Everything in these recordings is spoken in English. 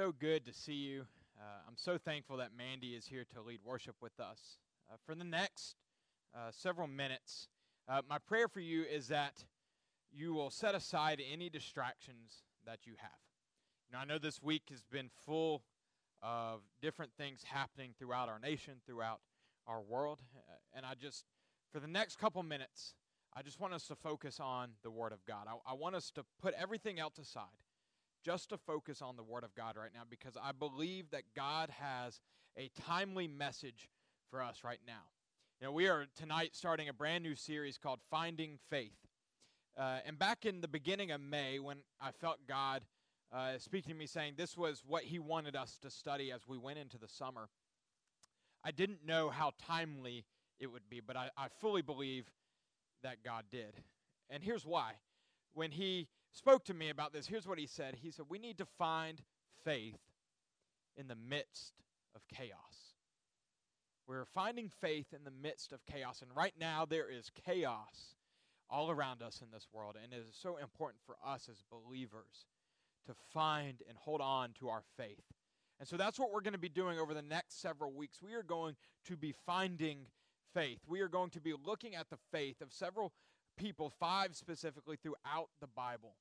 so good to see you. Uh, I'm so thankful that Mandy is here to lead worship with us. Uh, for the next uh, several minutes, uh, my prayer for you is that you will set aside any distractions that you have. Know, I know this week has been full of different things happening throughout our nation, throughout our world, uh, and I just, for the next couple minutes, I just want us to focus on the Word of God. I, I want us to put everything else aside just to focus on the Word of God right now because I believe that God has a timely message for us right now. You know, we are tonight starting a brand new series called Finding Faith. Uh, and back in the beginning of May, when I felt God uh, speaking to me saying this was what He wanted us to study as we went into the summer, I didn't know how timely it would be, but I, I fully believe that God did. And here's why. When He spoke to me about this. Here's what he said He said, We need to find faith in the midst of chaos. We're finding faith in the midst of chaos. And right now, there is chaos all around us in this world. And it is so important for us as believers to find and hold on to our faith. And so that's what we're going to be doing over the next several weeks. We are going to be finding faith. We are going to be looking at the faith of several people, five specifically, throughout the Bible.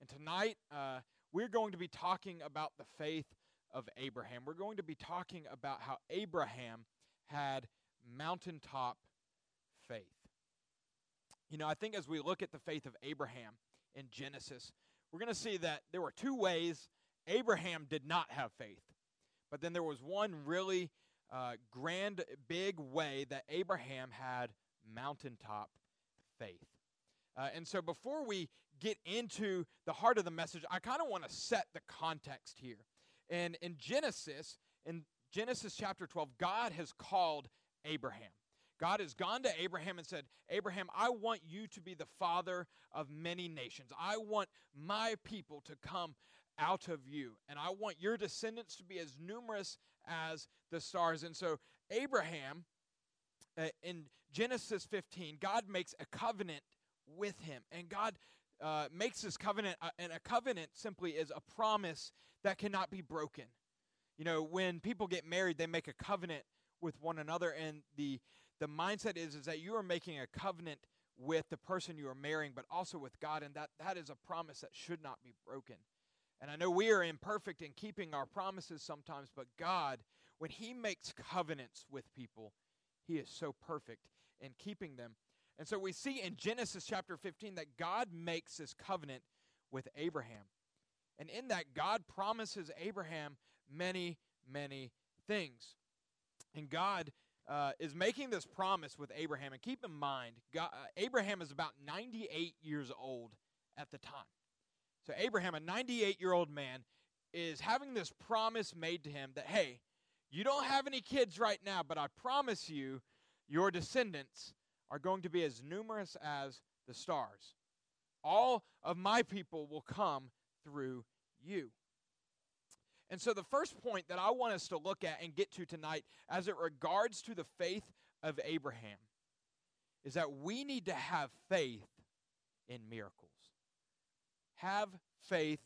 And tonight, uh, we're going to be talking about the faith of Abraham. We're going to be talking about how Abraham had mountaintop faith. You know, I think as we look at the faith of Abraham in Genesis, we're going to see that there were two ways Abraham did not have faith. But then there was one really uh, grand, big way that Abraham had mountaintop faith. Uh, and so before we get into the heart of the message, I kind of want to set the context here. And in Genesis, in Genesis chapter 12, God has called Abraham. God has gone to Abraham and said, Abraham, I want you to be the father of many nations. I want my people to come out of you, and I want your descendants to be as numerous as the stars. And so, Abraham, uh, in Genesis 15, God makes a covenant with him. And God uh, makes this covenant, uh, and a covenant simply is a promise that cannot be broken. You know, when people get married, they make a covenant with one another, and the the mindset is is that you are making a covenant with the person you are marrying, but also with God, and that that is a promise that should not be broken. And I know we are imperfect in keeping our promises sometimes, but God, when He makes covenants with people, He is so perfect in keeping them. And so we see in Genesis chapter 15 that God makes this covenant with Abraham. And in that, God promises Abraham many, many things. And God uh, is making this promise with Abraham. And keep in mind, God, uh, Abraham is about 98 years old at the time. So, Abraham, a 98 year old man, is having this promise made to him that, hey, you don't have any kids right now, but I promise you, your descendants are going to be as numerous as the stars. All of my people will come through you. And so, the first point that I want us to look at and get to tonight, as it regards to the faith of Abraham, is that we need to have faith in miracles. Have faith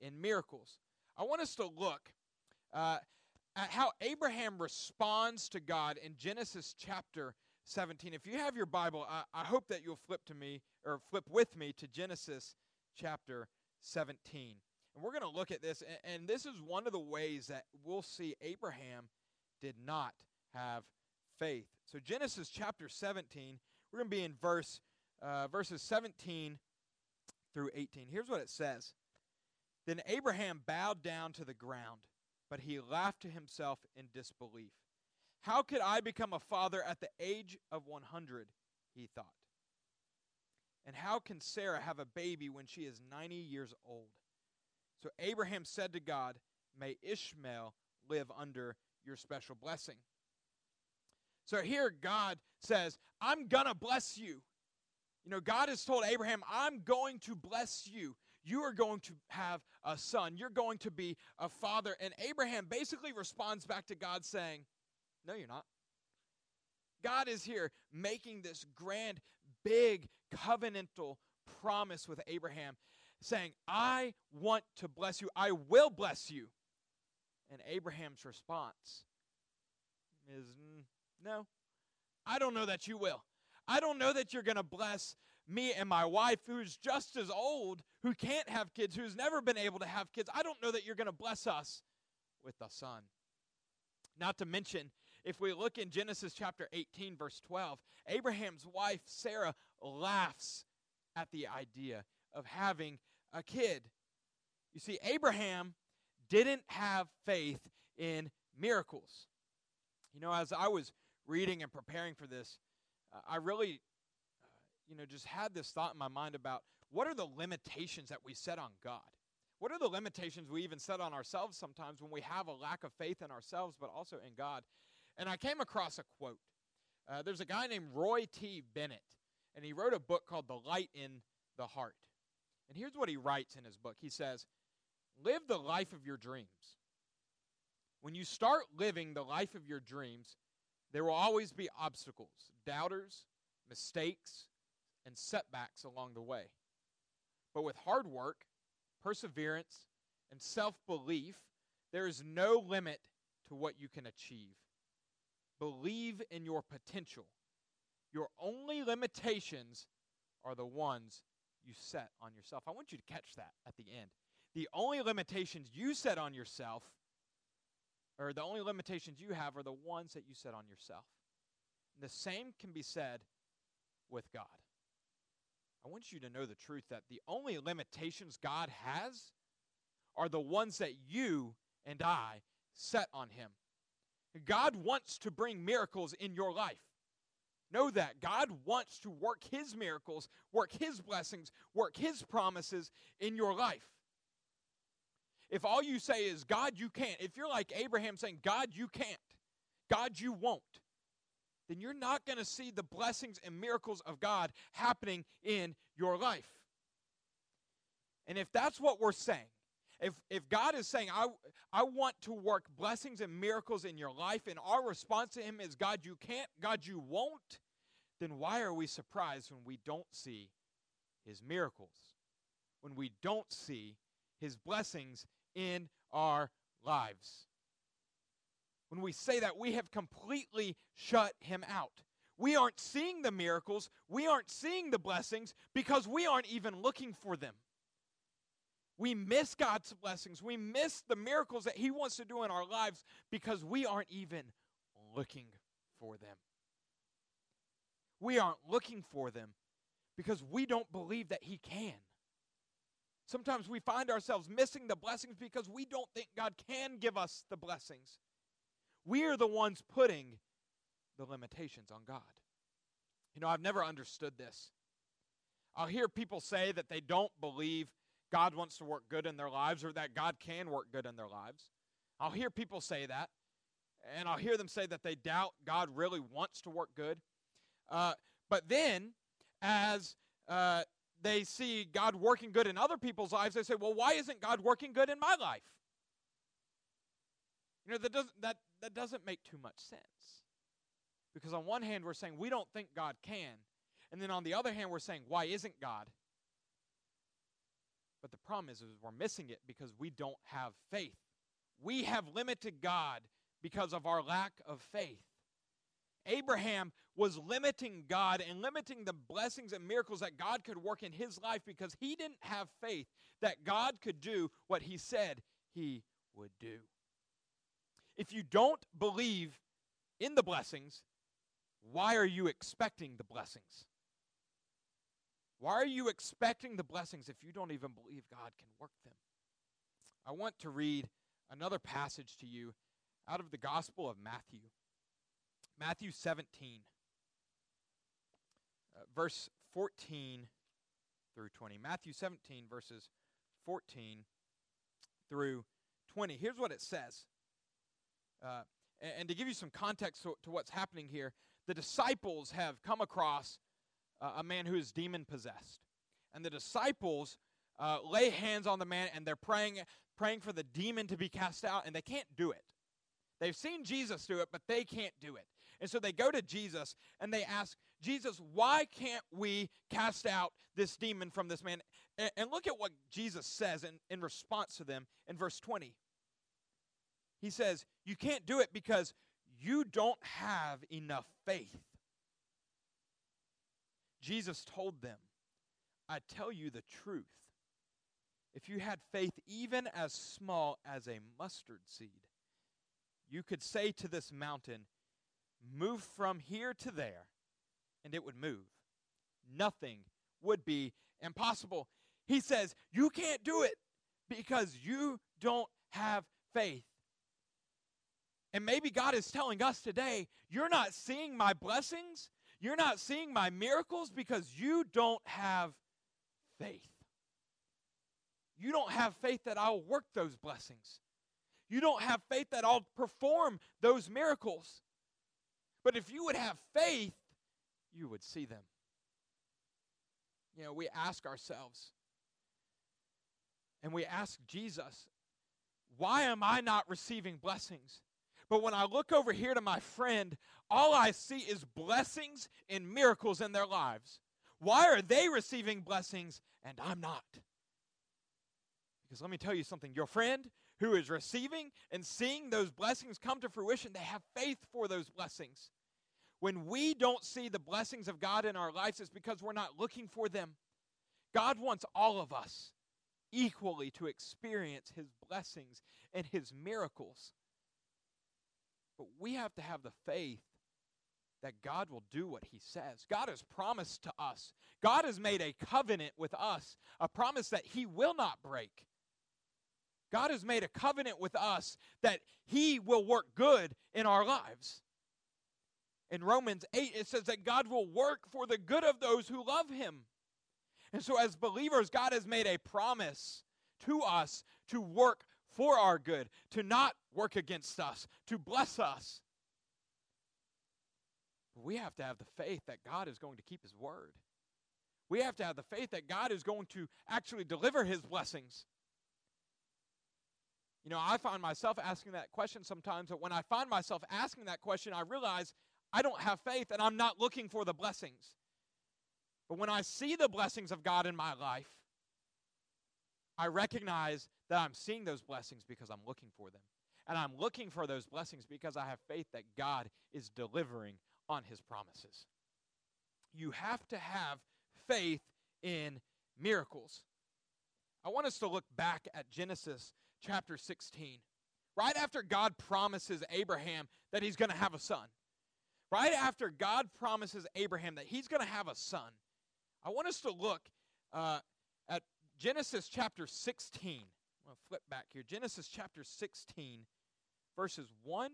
in miracles. I want us to look uh, at how Abraham responds to God in Genesis chapter 17. If you have your Bible, I, I hope that you'll flip to me or flip with me to Genesis chapter 17. And we're going to look at this, and, and this is one of the ways that we'll see Abraham did not have faith. So Genesis chapter 17, we're going to be in verse uh, verses 17 through 18. Here's what it says. Then Abraham bowed down to the ground, but he laughed to himself in disbelief. How could I become a father at the age of 100? He thought. And how can Sarah have a baby when she is 90 years old? So Abraham said to God, May Ishmael live under your special blessing. So here God says, I'm going to bless you. You know, God has told Abraham, I'm going to bless you. You are going to have a son. You're going to be a father. And Abraham basically responds back to God saying, no, you're not. God is here making this grand, big, covenantal promise with Abraham, saying, I want to bless you. I will bless you. And Abraham's response is mm, no. I don't know that you will. I don't know that you're going to bless me and my wife, who's just as old, who can't have kids, who's never been able to have kids. I don't know that you're going to bless us with a son. Not to mention, if we look in Genesis chapter 18, verse 12, Abraham's wife, Sarah, laughs at the idea of having a kid. You see, Abraham didn't have faith in miracles. You know, as I was reading and preparing for this, uh, I really, uh, you know, just had this thought in my mind about what are the limitations that we set on God? What are the limitations we even set on ourselves sometimes when we have a lack of faith in ourselves, but also in God? And I came across a quote. Uh, there's a guy named Roy T. Bennett, and he wrote a book called The Light in the Heart. And here's what he writes in his book He says, Live the life of your dreams. When you start living the life of your dreams, there will always be obstacles, doubters, mistakes, and setbacks along the way. But with hard work, perseverance, and self belief, there is no limit to what you can achieve. Believe in your potential. Your only limitations are the ones you set on yourself. I want you to catch that at the end. The only limitations you set on yourself, or the only limitations you have, are the ones that you set on yourself. And the same can be said with God. I want you to know the truth that the only limitations God has are the ones that you and I set on Him. God wants to bring miracles in your life. Know that. God wants to work His miracles, work His blessings, work His promises in your life. If all you say is, God, you can't, if you're like Abraham saying, God, you can't, God, you won't, then you're not going to see the blessings and miracles of God happening in your life. And if that's what we're saying, if, if God is saying, I, I want to work blessings and miracles in your life, and our response to Him is, God, you can't, God, you won't, then why are we surprised when we don't see His miracles? When we don't see His blessings in our lives? When we say that, we have completely shut Him out. We aren't seeing the miracles, we aren't seeing the blessings because we aren't even looking for them. We miss God's blessings. We miss the miracles that He wants to do in our lives because we aren't even looking for them. We aren't looking for them because we don't believe that He can. Sometimes we find ourselves missing the blessings because we don't think God can give us the blessings. We are the ones putting the limitations on God. You know, I've never understood this. I'll hear people say that they don't believe God wants to work good in their lives or that God can work good in their lives. I'll hear people say that, and I'll hear them say that they doubt God really wants to work good. Uh, but then, as uh, they see God working good in other people's lives, they say, well, why isn't God working good in my life? You know, that doesn't, that, that doesn't make too much sense. Because on one hand, we're saying we don't think God can. And then on the other hand, we're saying, why isn't God? But the problem is, is we're missing it because we don't have faith. We have limited God because of our lack of faith. Abraham was limiting God and limiting the blessings and miracles that God could work in his life because he didn't have faith that God could do what he said he would do. If you don't believe in the blessings, why are you expecting the blessings? Why are you expecting the blessings if you don't even believe God can work them? I want to read another passage to you out of the Gospel of Matthew. Matthew 17, uh, verse 14 through 20. Matthew 17, verses 14 through 20. Here's what it says. Uh, and, and, to give you some context to, to what's happening here, the disciples have come across uh, a man who is demon possessed. And the disciples uh, lay hands on the man and they're praying, praying for the demon to be cast out, and they can't do it. They've seen Jesus do it, but they can't do it. And so they go to Jesus and they ask, Jesus, why can't we cast out this demon from this man? And, and look at what Jesus says in, in response to them in verse 20. He says, You can't do it because you don't have enough faith. Jesus told them, I tell you the truth. If you had faith even as small as a mustard seed, you could say to this mountain, Move from here to there, and it would move. Nothing would be impossible. He says, You can't do it because you don't have faith. And maybe God is telling us today, You're not seeing my blessings, you're not seeing my miracles because you don't have faith. You don't have faith that I'll work those blessings. You don't have faith that I'll perform those miracles. But if you would have faith, you would see them. You know, we ask ourselves, and we ask Jesus, why am I not receiving blessings? But when I look over here to my friend, all I see is blessings and miracles in their lives. Why are they receiving blessings and I'm not? Because let me tell you something your friend who is receiving and seeing those blessings come to fruition, they have faith for those blessings. When we don't see the blessings of God in our lives, it's because we're not looking for them. God wants all of us equally to experience His blessings and His miracles. But we have to have the faith that God will do what he says. God has promised to us. God has made a covenant with us, a promise that he will not break. God has made a covenant with us that he will work good in our lives. In Romans 8, it says that God will work for the good of those who love him. And so, as believers, God has made a promise to us to work for our good, to not work against us, to bless us. We have to have the faith that God is going to keep His word. We have to have the faith that God is going to actually deliver His blessings. You know, I find myself asking that question sometimes, but when I find myself asking that question, I realize I don't have faith and I'm not looking for the blessings. But when I see the blessings of God in my life, I recognize that I'm seeing those blessings because I'm looking for them. And I'm looking for those blessings because I have faith that God is delivering on his promises. You have to have faith in miracles. I want us to look back at Genesis chapter 16. Right after God promises Abraham that he's going to have a son. Right after God promises Abraham that he's going to have a son. I want us to look uh, at Genesis chapter 16. I'm going to flip back here. Genesis chapter 16, verses 1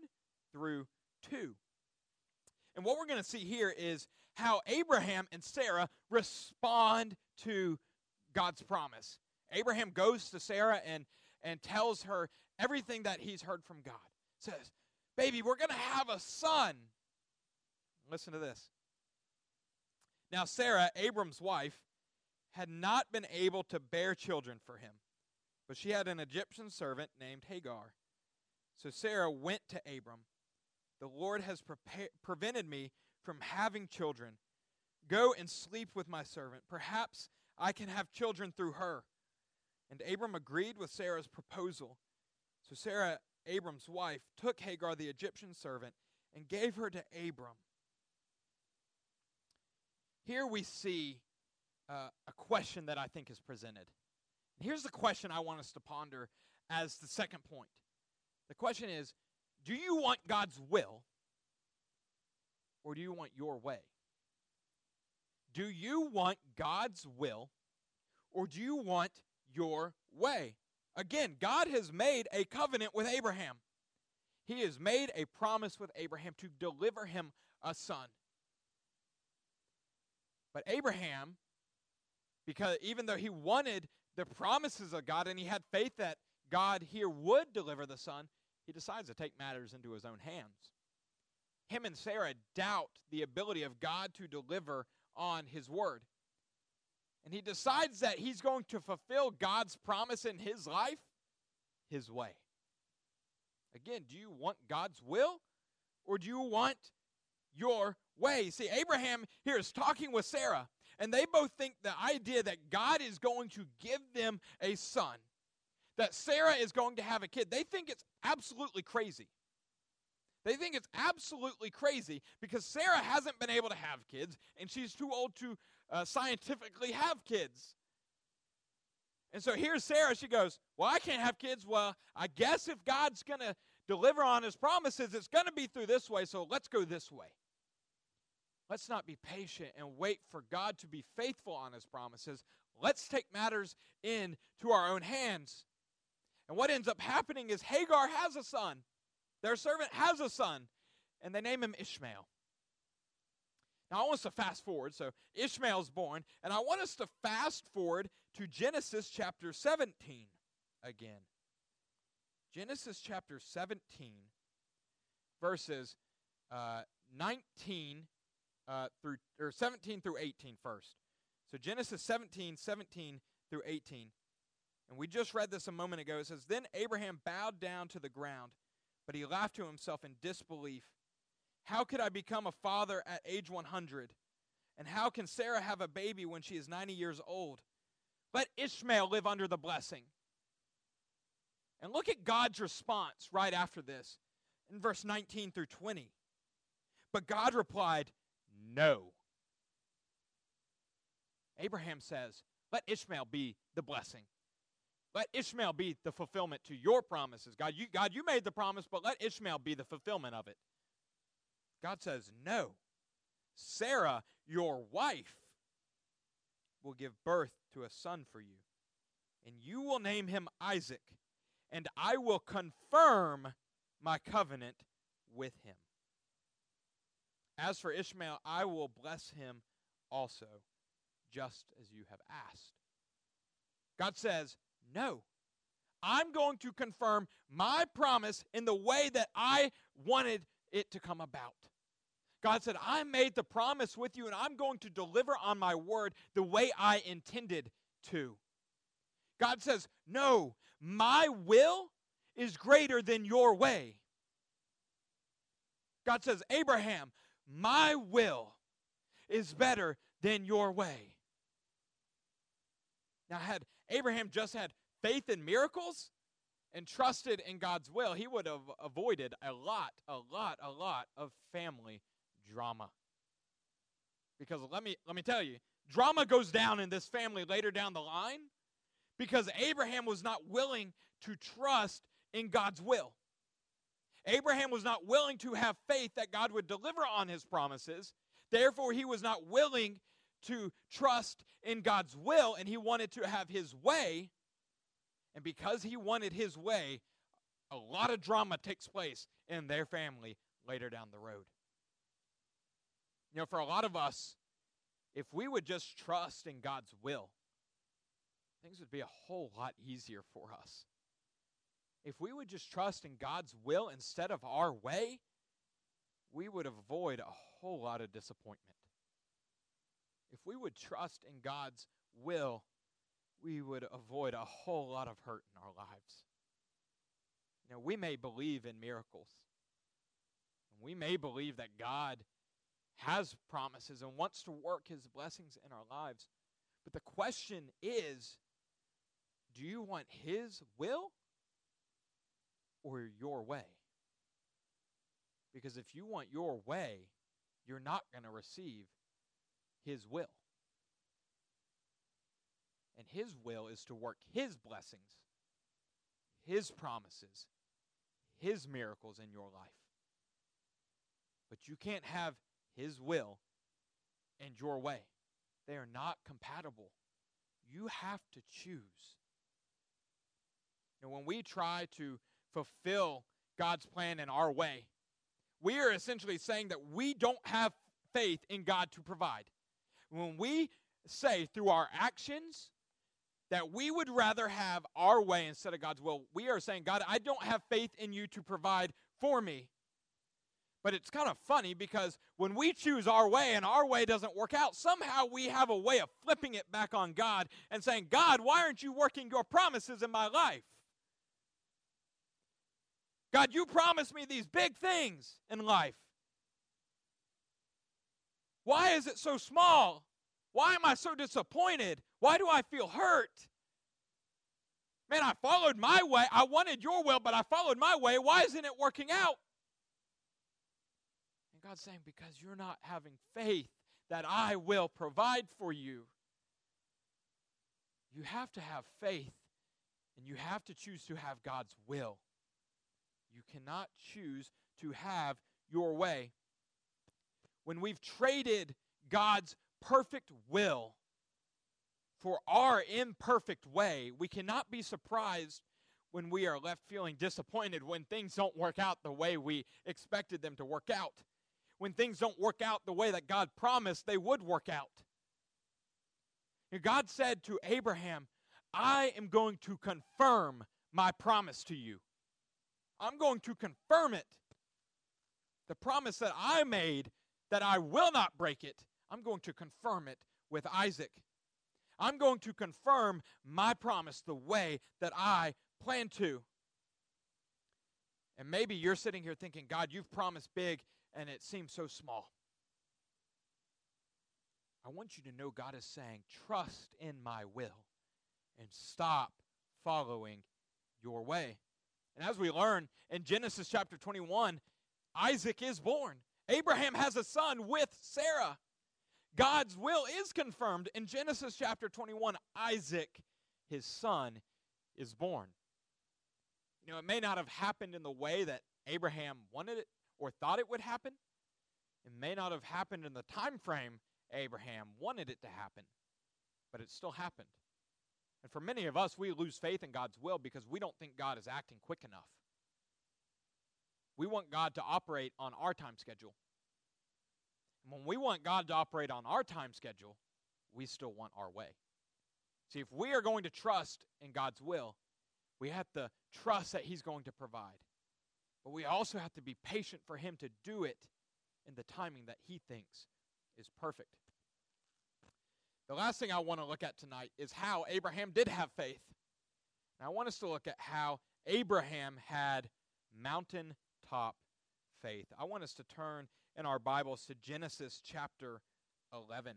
through 2. And what we're going to see here is how Abraham and Sarah respond to God's promise. Abraham goes to Sarah and, and tells her everything that he's heard from God. Says, Baby, we're going to have a son. Listen to this. Now, Sarah, Abram's wife, had not been able to bear children for him, but she had an Egyptian servant named Hagar. So Sarah went to Abram the Lord has prepa- prevented me from having children. Go and sleep with my servant. Perhaps I can have children through her. And Abram agreed with Sarah's proposal. So Sarah, Abram's wife, took Hagar, the Egyptian servant, and gave her to Abram. Here we see uh, a question that I think is presented. Here's the question I want us to ponder as the second point. The question is do you want God's will or do you want your way? Do you want God's will or do you want your way? Again, God has made a covenant with Abraham. He has made a promise with Abraham to deliver him a son. But Abraham, because even though he wanted the promises of God and he had faith that God here would deliver the son, he decides to take matters into his own hands. Him and Sarah doubt the ability of God to deliver on his word. And he decides that he's going to fulfill God's promise in his life his way. Again, do you want God's will or do you want your way? See, Abraham here is talking with Sarah, and they both think the idea that God is going to give them a son that Sarah is going to have a kid, they think it's absolutely crazy. They think it's absolutely crazy because Sarah hasn't been able to have kids and she's too old to uh, scientifically have kids. And so here's Sarah. She goes, Well, I can't have kids. Well, I guess if God's going to deliver on his promises, it's going to be through this way. So let's go this way. Let's not be patient and wait for God to be faithful on his promises. Let's take matters into our own hands. And what ends up happening is Hagar has a son. Their servant has a son, and they name him Ishmael. Now, I want us to fast forward. So, Ishmael's born, and I want us to fast forward to Genesis chapter 17 again. Genesis chapter 17, verses uh, 19 uh, through, or 17 through 18 first. So, Genesis 17, 17 through 18. And we just read this a moment ago. It says, Then Abraham bowed down to the ground but he laughed to himself in disbelief. How could I become a father at age 100? And how can Sarah have a baby when she is 90 years old? Let Ishmael live under the blessing. And look at God's response right after this in verse 19 through 20. But God replied, No. Abraham says, Let Ishmael be the blessing. Let Ishmael be the fulfillment to your promises. God, you, God, you made the promise, but let Ishmael be the fulfillment of it. God says, No. Sarah, your wife, will give birth to a son for you, and you will name him Isaac, and I will confirm my covenant with him. As for Ishmael, I will bless him also, just as you have asked. God says, no. I'm going to confirm my promise in the way that I wanted it to come about. God said, I made the promise with you, and I'm going to deliver on my word the way I intended to. God says, No, my will is greater than your way. God says, Abraham, my will is better than your way. Now, had Abraham just had faith in miracles and trusted in God's will, he would have avoided a lot, a lot, a lot of family drama. Because let me let me tell you, drama goes down in this family later down the line because Abraham was not willing to trust in God's will. Abraham was not willing to have faith that God would deliver on his promises. Therefore, he was not willing to trust in God's will and he wanted to have his way. And because he wanted his way, a lot of drama takes place in their family later down the road. You know, for a lot of us, if we would just trust in God's will, things would be a whole lot easier for us. If we would just trust in God's will instead of our way, we would avoid a whole lot of disappointment if we would trust in God's will, we would avoid a whole lot of hurt in our lives. You know, we may believe in miracles. We may believe that God has promises and wants to work his blessings in our lives. But the question is do you want his will or your way? Because if you want your way, you're not going to receive his will. And His will is to work His blessings, His promises, His miracles in your life. But you can't have His will and your way, they are not compatible. You have to choose. And when we try to fulfill God's plan in our way, we are essentially saying that we don't have faith in God to provide. When we say through our actions that we would rather have our way instead of God's will, we are saying, God, I don't have faith in you to provide for me. But it's kind of funny because when we choose our way and our way doesn't work out, somehow we have a way of flipping it back on God and saying, God, why aren't you working your promises in my life? God, you promised me these big things in life. Why is it so small? Why am I so disappointed? Why do I feel hurt? Man, I followed my way. I wanted your will, but I followed my way. Why isn't it working out? And God's saying, Because you're not having faith that I will provide for you. You have to have faith and you have to choose to have God's will. You cannot choose to have your way. When we've traded God's perfect will for our imperfect way, we cannot be surprised when we are left feeling disappointed when things don't work out the way we expected them to work out. When things don't work out the way that God promised they would work out. And God said to Abraham, I am going to confirm my promise to you. I'm going to confirm it. The promise that I made that I will not break it, I'm going to confirm it with Isaac. I'm going to confirm my promise the way that I plan to. And maybe you're sitting here thinking, God, you've promised big and it seems so small. I want you to know God is saying, trust in my will and stop following your way. And as we learn in Genesis chapter 21, Isaac is born. Abraham has a son with Sarah. God's will is confirmed in Genesis chapter 21. Isaac, his son, is born. You know, it may not have happened in the way that Abraham wanted it or thought it would happen. It may not have happened in the time frame Abraham wanted it to happen, but it still happened. And for many of us, we lose faith in God's will because we don't think God is acting quick enough. We want God to operate on our time schedule. And when we want God to operate on our time schedule, we still want our way. See, if we are going to trust in God's will, we have to trust that He's going to provide. But we also have to be patient for Him to do it in the timing that He thinks is perfect. The last thing I want to look at tonight is how Abraham did have faith. And I want us to look at how Abraham had mountaintop faith. I want us to turn in our Bibles to Genesis chapter 11.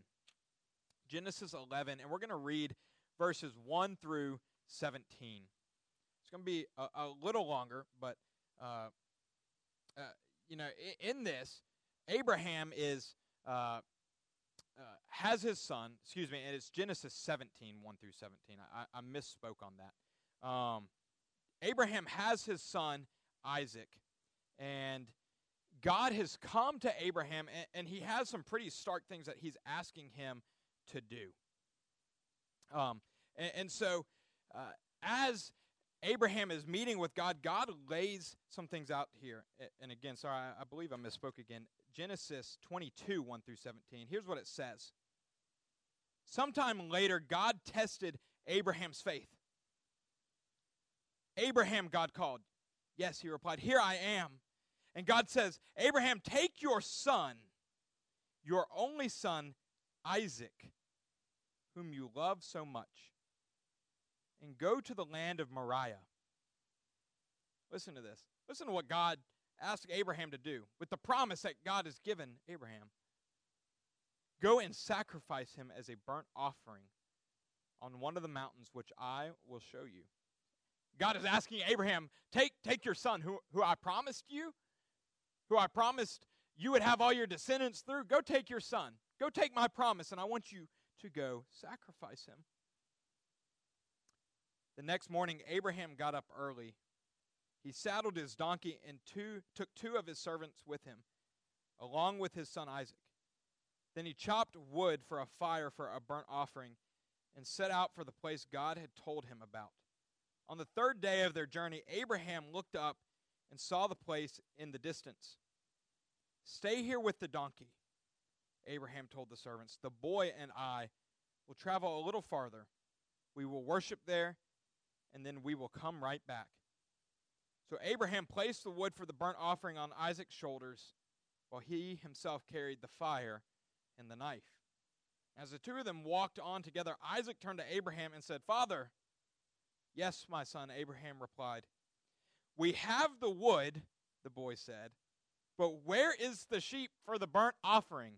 Genesis 11, and we're going to read verses 1 through 17. It's going to be a, a little longer, but, uh, uh, you know, in, in, this, Abraham is. Uh, uh, has his son, excuse me, and it's Genesis 17, 1 through 17. I, I misspoke on that. Um, Abraham has his son, Isaac, and God has come to Abraham, and, and he has some pretty stark things that he's asking him to do. Um, and, and so, uh, as Abraham is meeting with God, God lays some things out here. And again, sorry, I, believe I misspoke again. Genesis 22, 1 through 17. Here's what it says. Sometime later, God tested Abraham's faith. Abraham, God called. Yes, he replied, Here I am. And God says, Abraham, take your son, your only son, Isaac, whom you love so much, and go to the land of Moriah. Listen to this. Listen to what God asked Abraham to do with the promise that God has given Abraham. Go and sacrifice him as a burnt offering on one of the mountains which I will show you. God is asking Abraham, take, take your son, who, who I promised you, who I promised you would have all your descendants through. Go take your son. Go take my promise, and I want you to go sacrifice him. The next morning, Abraham got up early he saddled his donkey and two, took two of his servants with him, along with his son Isaac. Then he chopped wood for a fire for a burnt offering and set out for the place God had told him about. On the third day of their journey, Abraham looked up and saw the place in the distance. Stay here with the donkey, Abraham told the servants. The boy and I will travel a little farther. We will worship there, and then we will come right back. So Abraham placed the wood for the burnt offering on Isaac's shoulders, while he himself carried the fire and the knife. As the two of them walked on together, Isaac turned to Abraham and said, Father, yes, my son, Abraham replied. We have the wood, the boy said, but where is the sheep for the burnt offering?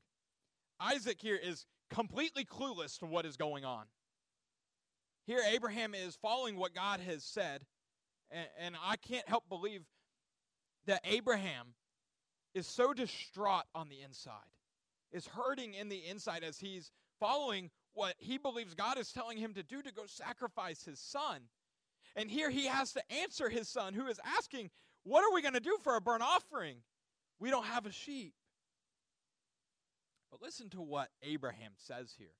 Isaac here is completely clueless to what is going on. Here, Abraham is following what God has said, and, and I can't help believe that Abraham is so distraught on the inside, is hurting in the inside as he's following what he believes God is telling him to do to go sacrifice his son. And here he has to answer his son, who is asking, What are we going to do for a burnt offering? We don't have a sheep. But listen to what Abraham says here.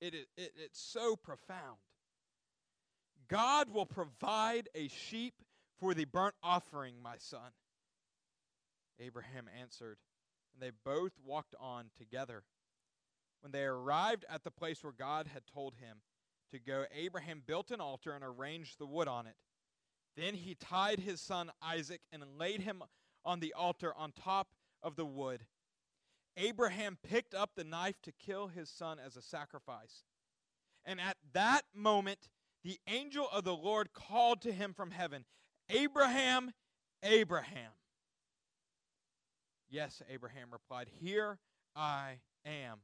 It, it, it, it's so profound. God will provide a sheep for the burnt offering, my son. Abraham answered, and they both walked on together. When they arrived at the place where God had told him to go, Abraham built an altar and arranged the wood on it. Then he tied his son Isaac and laid him on the altar on top of the wood. Abraham picked up the knife to kill his son as a sacrifice. And at that moment, the angel of the Lord called to him from heaven, Abraham, Abraham. Yes, Abraham replied, Here I am.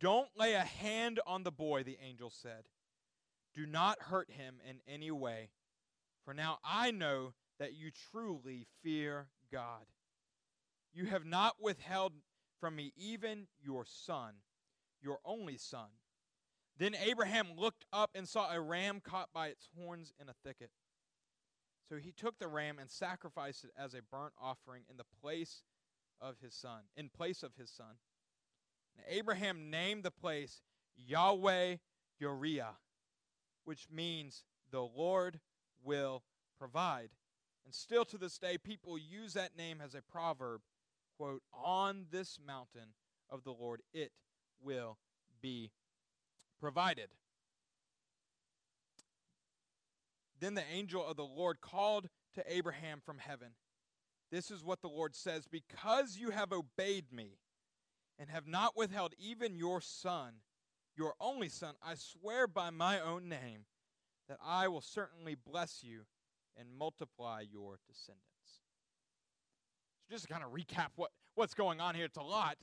Don't lay a hand on the boy, the angel said. Do not hurt him in any way, for now I know that you truly fear God. You have not withheld from me even your son, your only son. Then Abraham looked up and saw a ram caught by its horns in a thicket. So he took the ram and sacrificed it as a burnt offering in the place of his son, in place of his son. And Abraham named the place Yahweh Yireh, which means the Lord will provide. And still to this day, people use that name as a proverb quote, on this mountain of the Lord it will be provided. Then the angel of the Lord called to Abraham from heaven. This is what the Lord says Because you have obeyed me and have not withheld even your son, your only son, I swear by my own name that I will certainly bless you and multiply your descendants. So, just to kind of recap what, what's going on here, it's a lot.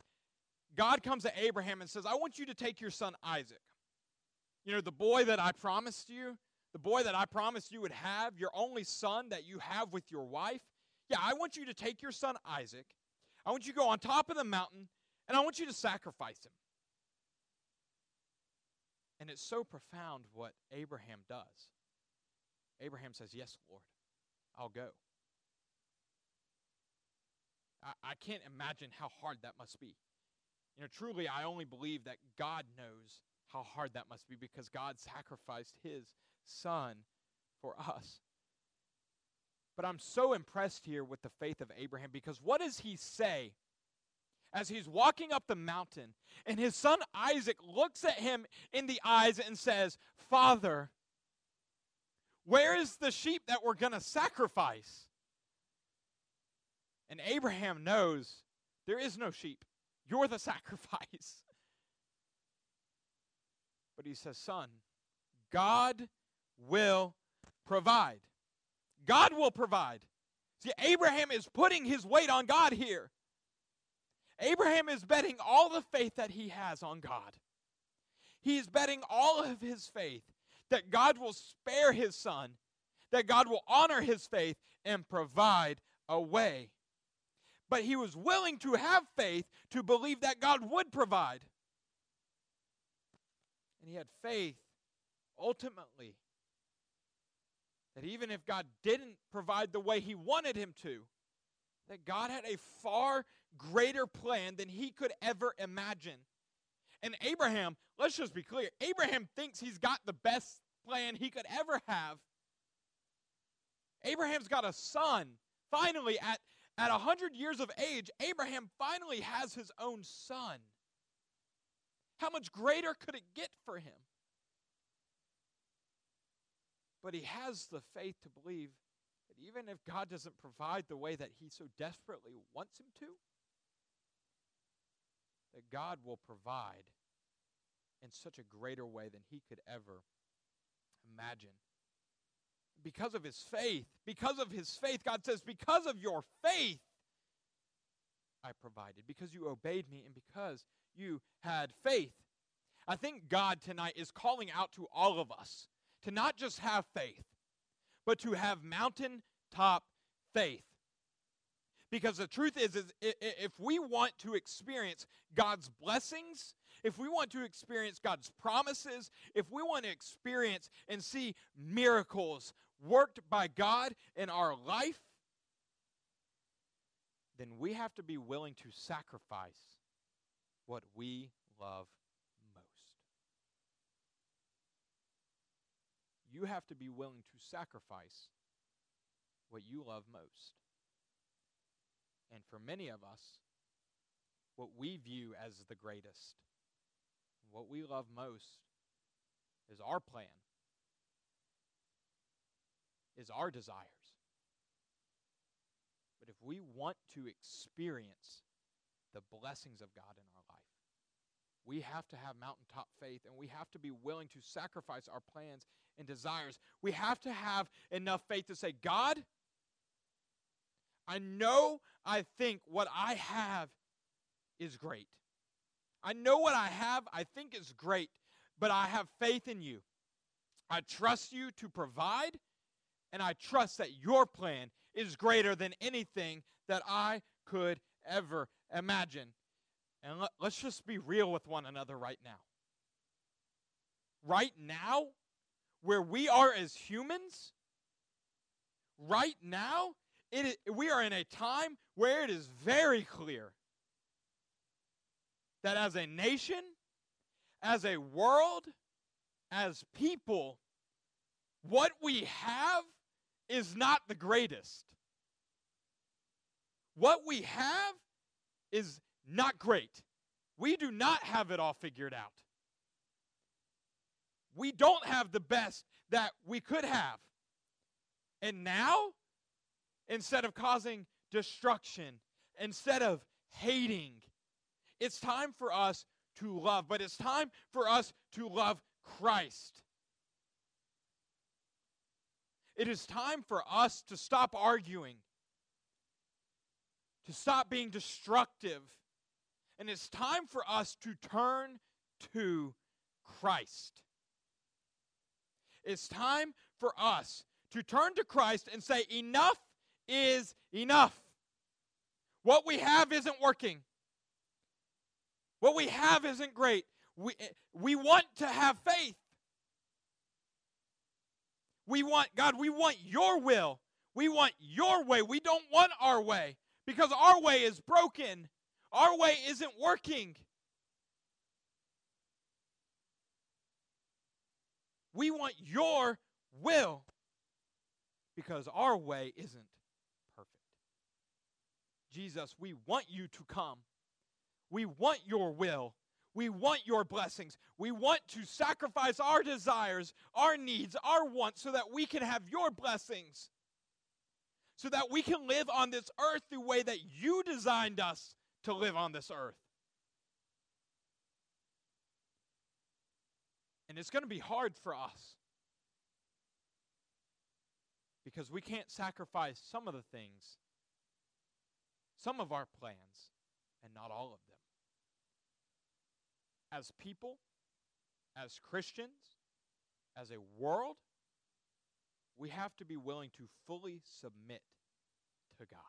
God comes to Abraham and says, I want you to take your son Isaac. You know, the boy that I promised you, the boy that I promised you would have, your only son that you have with your wife. Yeah, I want you to take your son Isaac. I want you to go on top of the mountain and I want you to sacrifice him. And it's so profound what Abraham does. Abraham says, Yes, Lord, I'll go. I, I can't imagine how hard that must be. You know, truly, I only believe that God knows how hard that must be because God sacrificed his son for us. But I'm so impressed here with the faith of Abraham because what does he say as he's walking up the mountain and his son Isaac looks at him in the eyes and says, Father, where is the sheep that we're going to sacrifice? And Abraham knows there is no sheep. You're the sacrifice. But he says, Son, God will provide. God will provide. See, Abraham is putting his weight on God here. Abraham is betting all the faith that he has on God. He is betting all of his faith that God will spare his son, that God will honor his faith and provide a way. But he was willing to have faith to believe that God would provide. And he had faith ultimately that even if God didn't provide the way he wanted him to, that God had a far greater plan than he could ever imagine. And Abraham, let's just be clear, Abraham thinks he's got the best plan he could ever have. Abraham's got a son. Finally, at, at 100 years of age, Abraham finally has his own son. How much greater could it get for him? But he has the faith to believe that even if God doesn't provide the way that he so desperately wants him to, that God will provide in such a greater way than he could ever imagine. Because of his faith, because of his faith, God says, because of your faith, I provided, because you obeyed me, and because you had faith. I think God tonight is calling out to all of us to not just have faith, but to have mountaintop faith. Because the truth is, is if we want to experience God's blessings, if we want to experience God's promises, if we want to experience and see miracles worked by God in our life, then we have to be willing to sacrifice what we love most. You have to be willing to sacrifice what you love most. And for many of us, what we view as the greatest, what we love most, is our plan, is our desires. But if we want to experience the blessings of God in our life, we have to have mountaintop faith and we have to be willing to sacrifice our plans and desires. We have to have enough faith to say, God, I know I think what I have is great. I know what I have, I think is great, but I have faith in you. I trust you to provide, and I trust that your plan is greater than anything that I could ever imagine. And let, us just be real with one another right now. Right now, where we are as humans, right now, it is, we are in a time where it is very clear that as a nation, as a world, as people, what we have is not the greatest. What we have is not great. We do not have it all figured out. We don't have the best that we could have. And now, instead of causing destruction, instead of hating, it's time for us to love. But it's time for us to love Christ. It is time for us to stop arguing, to stop being destructive. And it's time for us to turn to Christ. It's time for us to turn to Christ and say, Enough is enough. What we have isn't working. What we have isn't great. We, we want to have faith. We want, God, we want your will. We want your way. We don't want our way because our way is broken. Our way isn't working. We want your will because our way isn't. Jesus, we want you to come. We want your will. We want your blessings. We want to sacrifice our desires, our needs, our wants so that we can have your blessings. So that we can live on this earth the way that you designed us to live on this earth. And it's going to be hard for us because we can't sacrifice some of the things, some of our plans, and not all of them. As people, as Christians, as a world, we have to be willing to fully submit to God.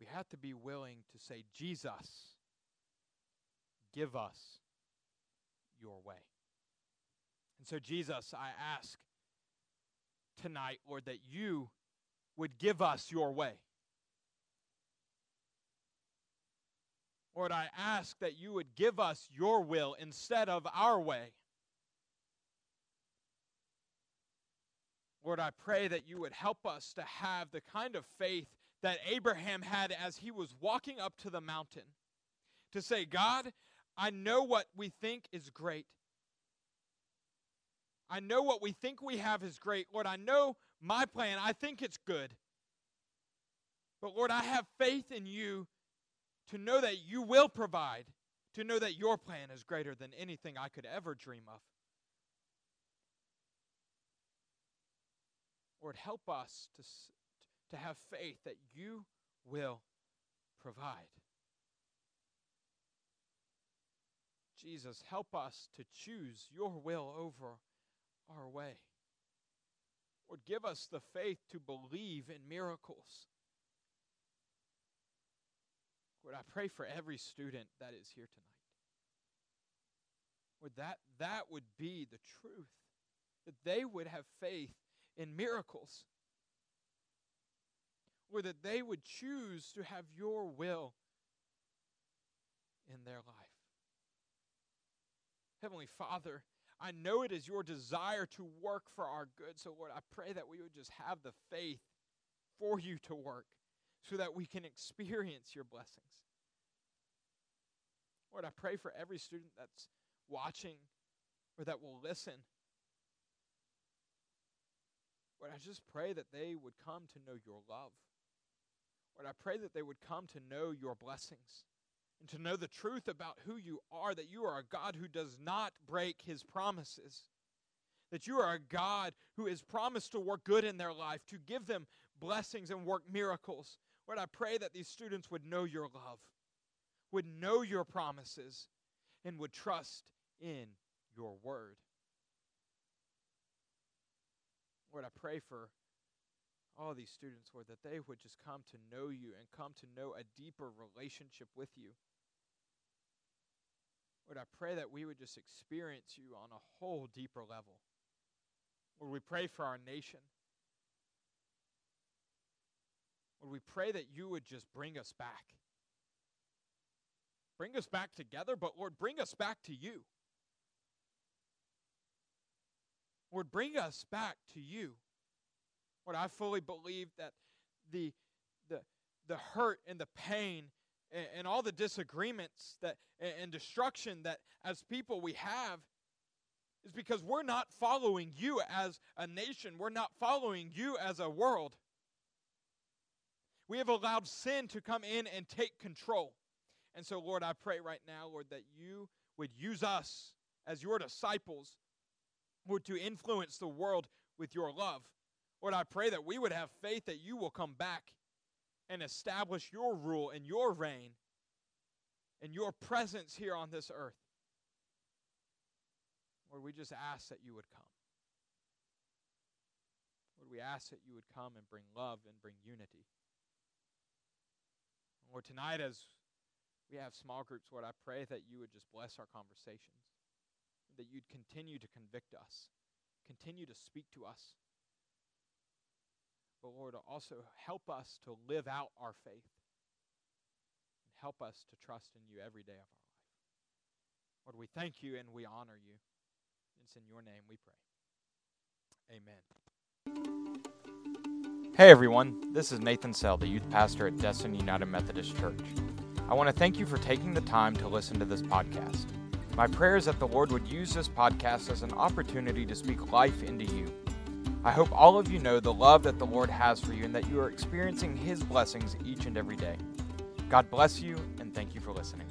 We have to be willing to say, Jesus, give us your way. And so, Jesus, I ask tonight, Lord, that you would give us your way. Lord, I ask that you would give us your will instead of our way. Lord, I pray that you would help us to have the kind of faith that Abraham had as he was walking up to the mountain to say, God, I know what we think is great. I know what we think we have is great. Lord, I know my plan. I think it's good. But Lord, I have faith in you to know that you will provide, to know that your plan is greater than anything I could ever dream of. Lord, help us to, to have faith that you will provide. Jesus, help us to choose your will over our way. Lord, give us the faith to believe in miracles. Lord, I pray for every student that is here tonight. Lord, that, that would be the truth, that they would have faith in miracles. Or that they would choose to have your will in their life. Heavenly Father, I know it is your desire to work for our good. So, Lord, I pray that we would just have the faith for you to work so that we can experience your blessings. Lord, I pray for every student that's watching or that will listen. Lord, I just pray that they would come to know your love. Lord, I pray that they would come to know your blessings and to know the truth about who you are, that you are a God who does not break his promises, that you are a God who has promised to work good in their life, to give them blessings and work miracles. Lord, I pray that these students would know your love, would know your promises, and would trust in your word. Lord, I pray for all these students, Lord, that they would just come to know you and come to know a deeper relationship with you. Lord, I pray that we would just experience you on a whole deeper level. Lord, we pray for our nation. Lord, we pray that you would just bring us back. Bring us back together, but Lord, bring us back to you. Lord, bring us back to you. Lord, I fully believe that the, the, the hurt and the pain and, and all the disagreements that and, and destruction that as people we have is because we're not following you as a nation. We're not following you as a world. We have allowed sin to come in and take control. And so, Lord, I pray right now, Lord, that you would use us as your disciples, Lord, to influence the world with your love. Lord, I pray that we would have faith that you will come back and establish your rule and your reign and your presence here on this earth. Lord, we just ask that you would come. Lord, we ask that you would come and bring love and bring unity. Lord, tonight as we have small groups, Lord, I pray that you would just bless our conversations, that you'd continue to convict us, continue to speak to us but Lord, also help us to live out our faith and help us to trust in you every day of our life. Lord, we thank you and we honor you. It's in your name we pray. Amen. Hey everyone, this is Nathan Sell, the youth pastor at Destin United Methodist Church. I want to thank you for taking the time to listen to this podcast. My prayer is that the Lord would use this podcast as an opportunity to speak life into you I hope all of you know the love that the Lord has for you and that you are experiencing His blessings each and every day. God bless you, and thank you for listening.